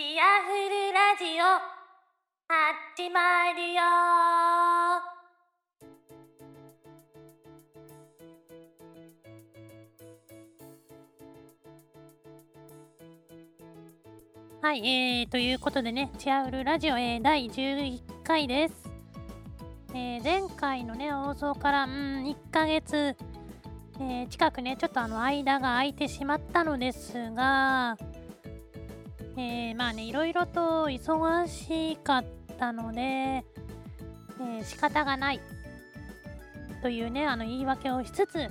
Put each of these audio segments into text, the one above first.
チアフルラジオ始まるよはい、えー、ということでね、チアフルラジオ、えー、第11回です。えー、前回のね、放送から、うん、1ヶ月、えー、近くね、ちょっとあの、間が空いてしまったのですが、えー、まあね、いろいろと忙しかったので、えー、仕方がないというね、あの言い訳をしつつ、え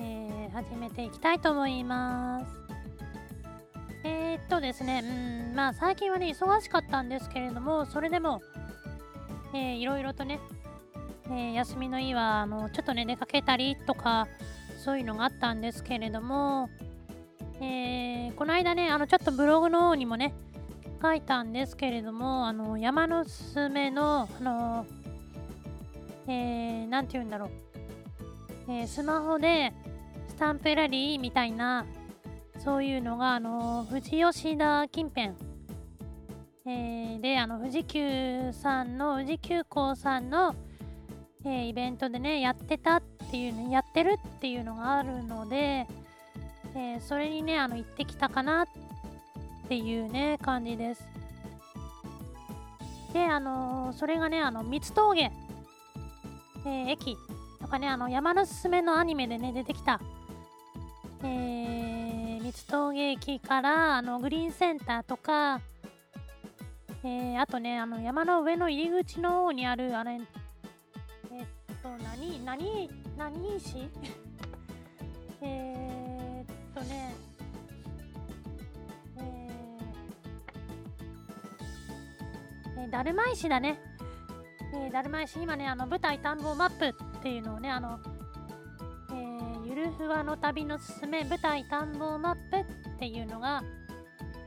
ー、始めていきたいと思います。えー、っとですね、うん、まあ最近はね、忙しかったんですけれども、それでも、えー、いろいろとね、え、休みの日は、あの、ちょっとね、出かけたりとか、そういうのがあったんですけれども、えー、この間ね、あの、ちょっとブログの方にもね、書いたんですけれども、あの、山のすすめの、あの、えー、なんて言うんだろう、えー、スマホでスタンプラリーみたいな、そういうのが、あの、富士吉田近辺、えー、で、あの、富士急さんの、富士急行さんの、え、イベントでね、やってたっていうね、やってるっていうのがあるので、えー、それにね、あの、行ってきたかなっていうね、感じです。で、あのー、それがね、あの、三峠、えー、駅とかね、あの、山のすすめのアニメでね、出てきた、えー、三峠駅から、あの、グリーンセンターとか、え、あとね、あの、山の上の入り口の方にある、あれ、えっと、何、何、何石 えーえ、だるま石だね。え、だるま石、今ね、あの、舞台探訪マップっていうのをね、あの、えー、ゆるふわの旅のすすめ舞台探訪マップっていうのが、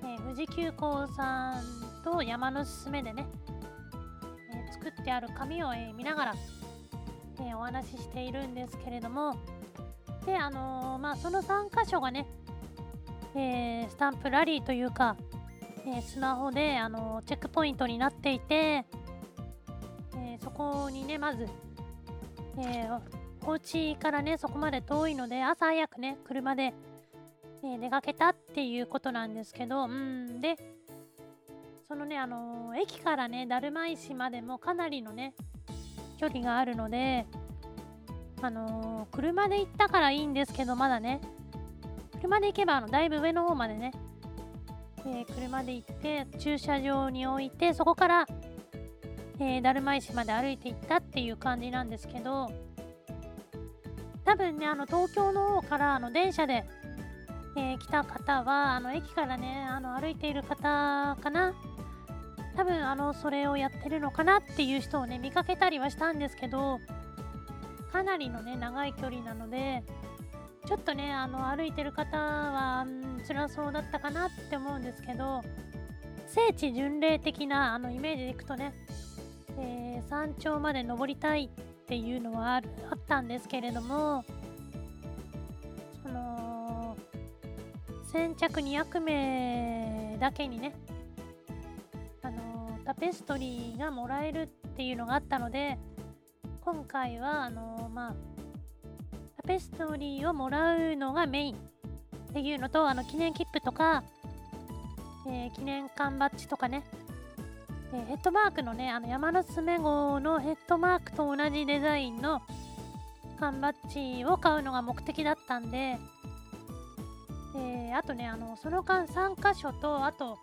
えー、富士急行さんと山のすすめでね、えー、作ってある紙を、え、見ながら、え、お話ししているんですけれども、で、あの、まあ、その3箇所がね、え、スタンプラリーというか、えー、スマホで、あのチェックポイントになっていて、えそこにね、まず、えーお家からね、そこまで遠いので、朝早くね、車で、え出かけたっていうことなんですけど、うん、で、そのね、あの駅からね、だるま石までもかなりのね、距離があるので、あのー、車で行ったからいいんですけど、まだね、車で行けば、あの、だいぶ上の方までね、えー、車で行って、駐車場に置いて、そこから、えー、だるま石まで歩いて行ったっていう感じなんですけど、多分ね、あの、東京の方から、あの、電車で、えー、来た方は、あの、駅からね、あの、歩いている方かな。多分、あの、それをやってるのかなっていう人をね、見かけたりはしたんですけど、かなりのね長い距離なのでちょっとねあの歩いてる方は、うん、辛そうだったかなって思うんですけど聖地巡礼的なあのイメージでいくとね、えー、山頂まで登りたいっていうのはあるあったんですけれどもその先着200名だけにねあのタペストリーがもらえるっていうのがあったので今回はあのまあタペストリーをもらうのがメインっていうのとあの記念切符とか、えー、記念缶バッジとかね、えー、ヘッドマークのねあの山のすめ号のヘッドマークと同じデザインの缶バッジを買うのが目的だったんで、えー、あとねあのその間3箇所とあと、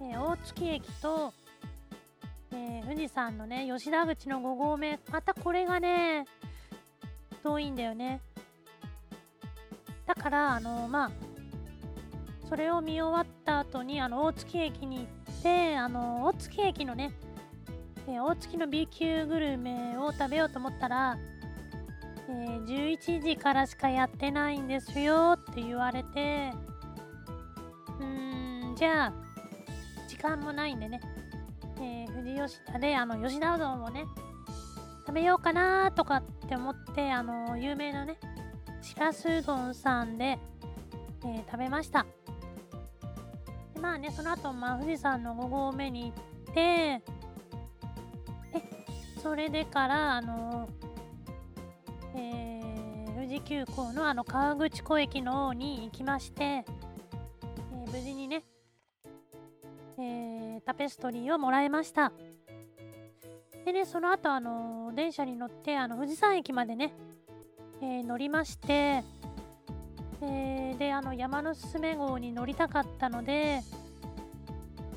え大月駅とえ、富士山のね、吉田口の5合目、またこれがね、遠いんだよね。だから、あの、まあ、それを見終わった後に、あの、大月駅に行って、あの、大月駅のね、え、大月の B 級グルメを食べようと思ったら、えー、11時からしかやってないんですよって言われて、うーん、じゃあ、時間もないんでね、えー、富士吉田であの吉田うどんをね食べようかなとかって思ってあの有名なねしらすうどんさんで、えー、食べました。でまあねその後まあ富士山の5合目に行ってでそれでからあのえー、富士急行のあの川口湖駅の方に行きまして、えー、無事にね、えー、タペストリーをもらいました。でねその後あの電車に乗ってあの富士山駅までね、えー、乗りましてえー、であの山のすすめ号に乗りたかったので、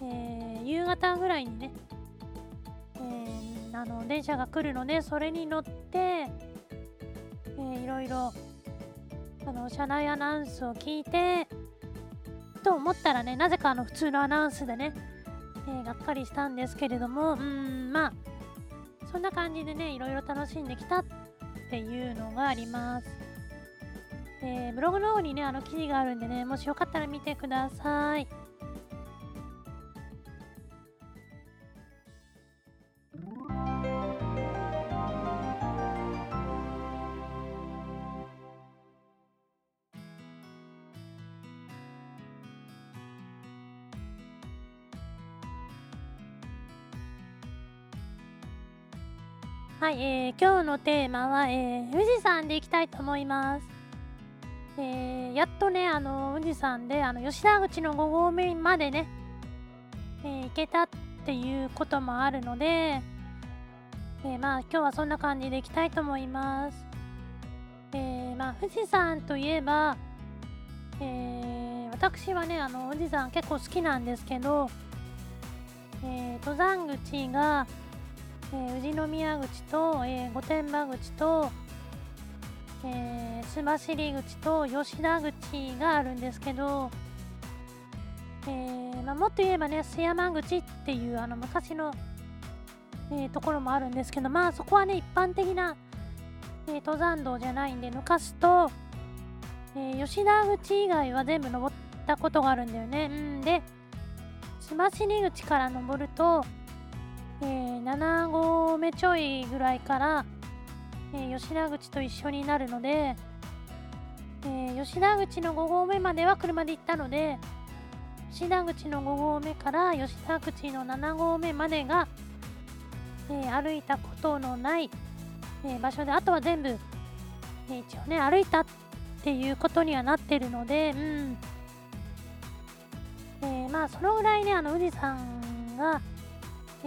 えー、夕方ぐらいにね、えー、あの電車が来るのでそれに乗って、えー、いろいろあの車内アナウンスを聞いてと思ったらねなぜかあの普通のアナウンスでね、えー、がっかりしたんですけれどもうんまあそんな感じでねいろいろ楽しんできたっていうのがあります。えー、ブログの方にね、あの記事があるんでね、もしよかったら見てください。はい、えー、今日のテーマは、えー、富士山でいきたいと思います。えー、やっとね、あの富士山であの吉田口の5合目までね、えー、行けたっていうこともあるので、え、まあ今日はそんな感じで行きたいと思います。え、まあ富士山といえば、え、私はねあの富士山結構好きなんですけど、え、登山口が、えー、宇都宮口と、えー、御殿場口と、えー、須走口と吉田口があるんですけど、えー、まあ、もっと言えばね須山口っていうあの昔の、え、ところもあるんですけどまあそこはね一般的な、え登山道じゃないんで抜かすと、え吉田口以外は全部登ったことがあるんだよね。うんで須走口から登ると、え7合目ちょいぐらいからえー、吉田口と一緒になるので、えー、吉田口の5合目までは車で行ったので吉田口の5合目から吉田口の7合目までが、えー、歩いたことのない、え場所であとは全部、え一応ね歩いたっていうことにはなってるので、うん。えまあそのぐらいねあの富士山が、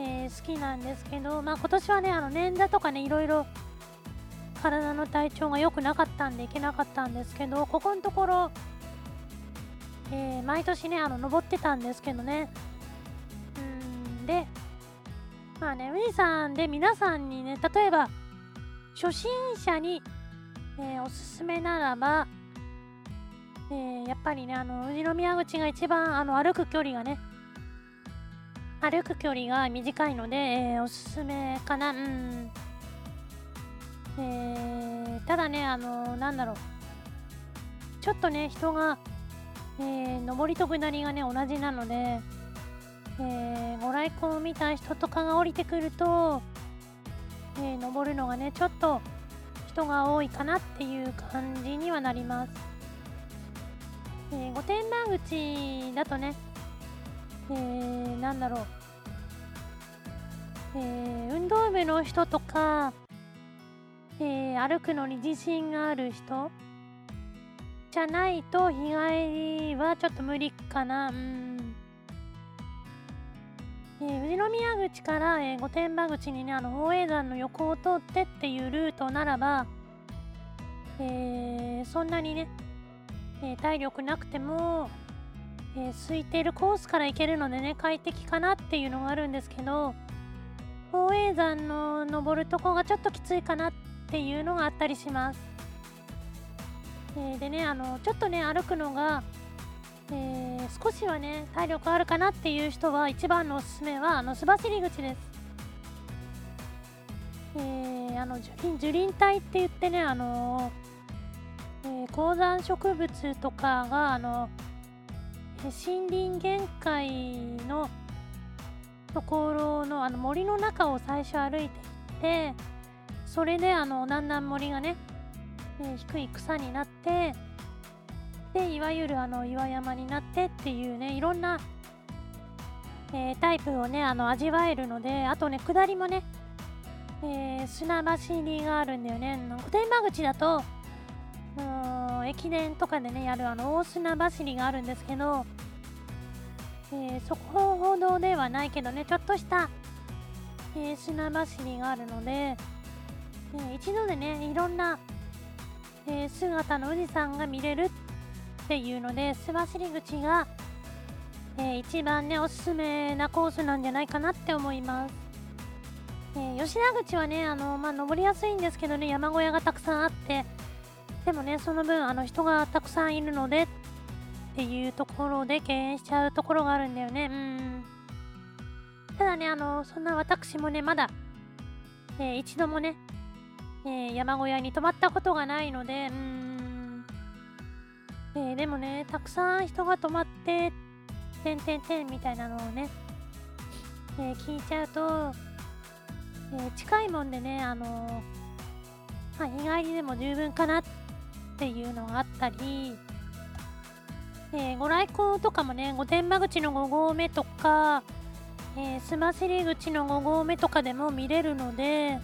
え好きなんですけど、まあ、今年はねあの捻挫とかねいろいろ体の体調が良くなかったんで行けなかったんですけどここのところ、えー、毎年ねあの登ってたんですけどね。うんでまあね富士山で皆さんにね例えば初心者に、えー、おすすめならば、え、やっぱりねあの宇都宮口が一番あの歩く距離がね歩く距離が短いので、えー、おすすめかなうんえー、ただね、あのー、なんだろう。ちょっとね、人が、えー、上りと下りがね、同じなので、えー、ご来光を見た人とかが降りてくると、えー、登るのがね、ちょっと人が多いかなっていう感じにはなります。えー、御殿場口だとね、え、なんだろう、えー、運動部の人とか、えー、歩くのに自信がある人？じゃないと日帰りはちょっと無理かな。うん。えー、富士宮口から、えー、御殿場口にね、あの、宝永山の横を通ってっていうルートならば、えー、そんなにね、え体力なくても、え空いてるコースから行けるのでね、快適かなっていうのがあるんですけど、宝永山の登るとこがちょっときついかなっていうのがあったりします。えー、でねあのちょっとね歩くのが、えー、少しはね体力あるかなっていう人は一番のおすすめはあの須走り口です。えー、あの樹林樹林帯って言ってねあの、えー、高山植物とかがあの森林限界のところのあの森の中を最初歩いていってそれであのだんだん森がね、え、低い草になってでいわゆるあの岩山になってっていうねいろんな、えー、タイプをねあの味わえるのであとね下りもね、えー、砂走りがあるんだよね。御殿場口だと駅伝とかでねやるあの大砂走りがあるんですけど、えー、そこほどではないけどねちょっとした、えー、砂走りがあるので、えー、一度でねいろんな、え姿の富士山が見れるっていうので須走り口が、え一番ねおすすめなコースなんじゃないかなって思います。え吉田口はねあの、まあ、登りやすいんですけどね山小屋がたくさんあってでもねその分あの人がたくさんいるのでっていうところで敬遠しちゃうところがあるんだよね。うん。ただねあのそんな私もねまだ、えー、一度もね、えー、山小屋に泊まったことがないのでうん。えー、でもねたくさん人が泊まっててんてんてんみたいなのをね、え聞いちゃうと、え近いもんでねあのまあ、日帰りでも十分かなっっていうのがあったり、え、ご来光とかもね御殿場口の5合目とか、えー、須走口の5合目とかでも見れるので、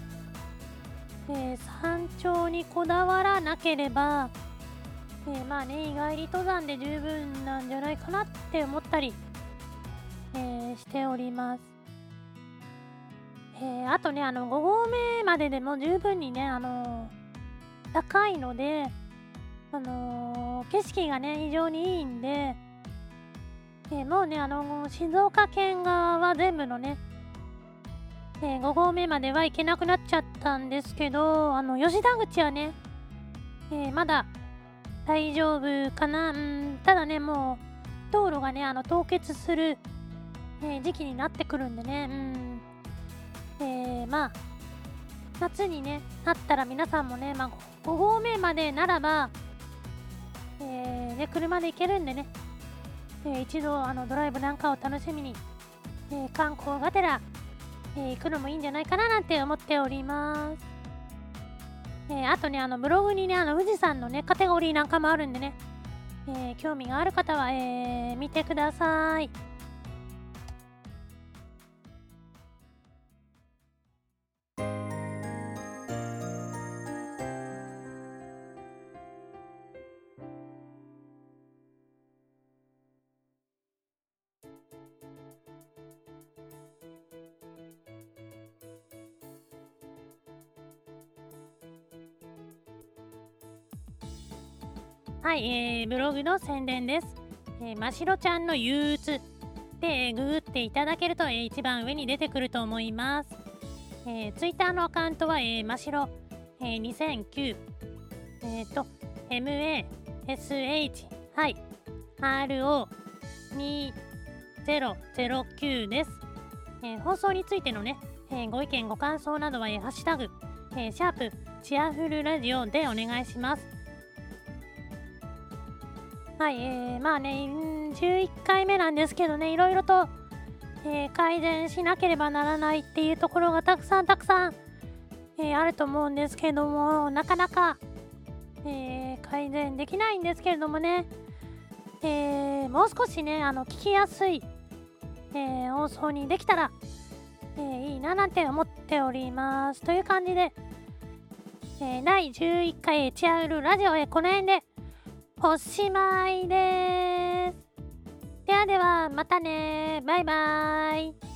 え、山頂にこだわらなければ、え、まあね日帰り登山で十分なんじゃないかなって思ったり、えー、しております。えー、あとねあの5合目まででも十分にねあの高いので、あのー、景色がね非常にいいんで、え、もうねあの静岡県側は全部のね、え、5合目までは行けなくなっちゃったんですけどあの吉田口はね、えまだ大丈夫かな、うん、ただねもう道路がねあの凍結する、え時期になってくるんでね、うん。えまあ夏にねなったら皆さんもね、まあ、5合目までならばえー、ね、車で行けるんでね、えー、一度あのドライブなんかを楽しみに、え、観光がてら、え行くのもいいんじゃないかななんて思っております。えあとね、あのブログにね、あの富士山のね、カテゴリーなんかもあるんでね、え興味がある方は、え見てください。はい、えー、ブログの宣伝です。えー、ましろちゃんの憂鬱で、ググっていただけると、えー、一番上に出てくると思います。えー、ツイッターのアカウントは、えー、ましろ、えー、2009、えっ、ー、と、MASH、はい、RO2009 です。えー、放送についてのね、えー、ご意見、ご感想などは、えー、ハッシュタグ、えー、シャープチアフルラジオでお願いします。はい、えー、まあね、11回目なんですけどね、いろいろと、えー、改善しなければならないっていうところがたくさんたくさん、えー、あると思うんですけども、なかなか、えー、改善できないんですけれどもね、え、もう少しね、あの聞きやすい、え、放送にできたら、え、いいななんて思っております。という感じで、えー、第11回チアウルラジオへこの辺で、おしまいです。ではでは、またね。バイバイ。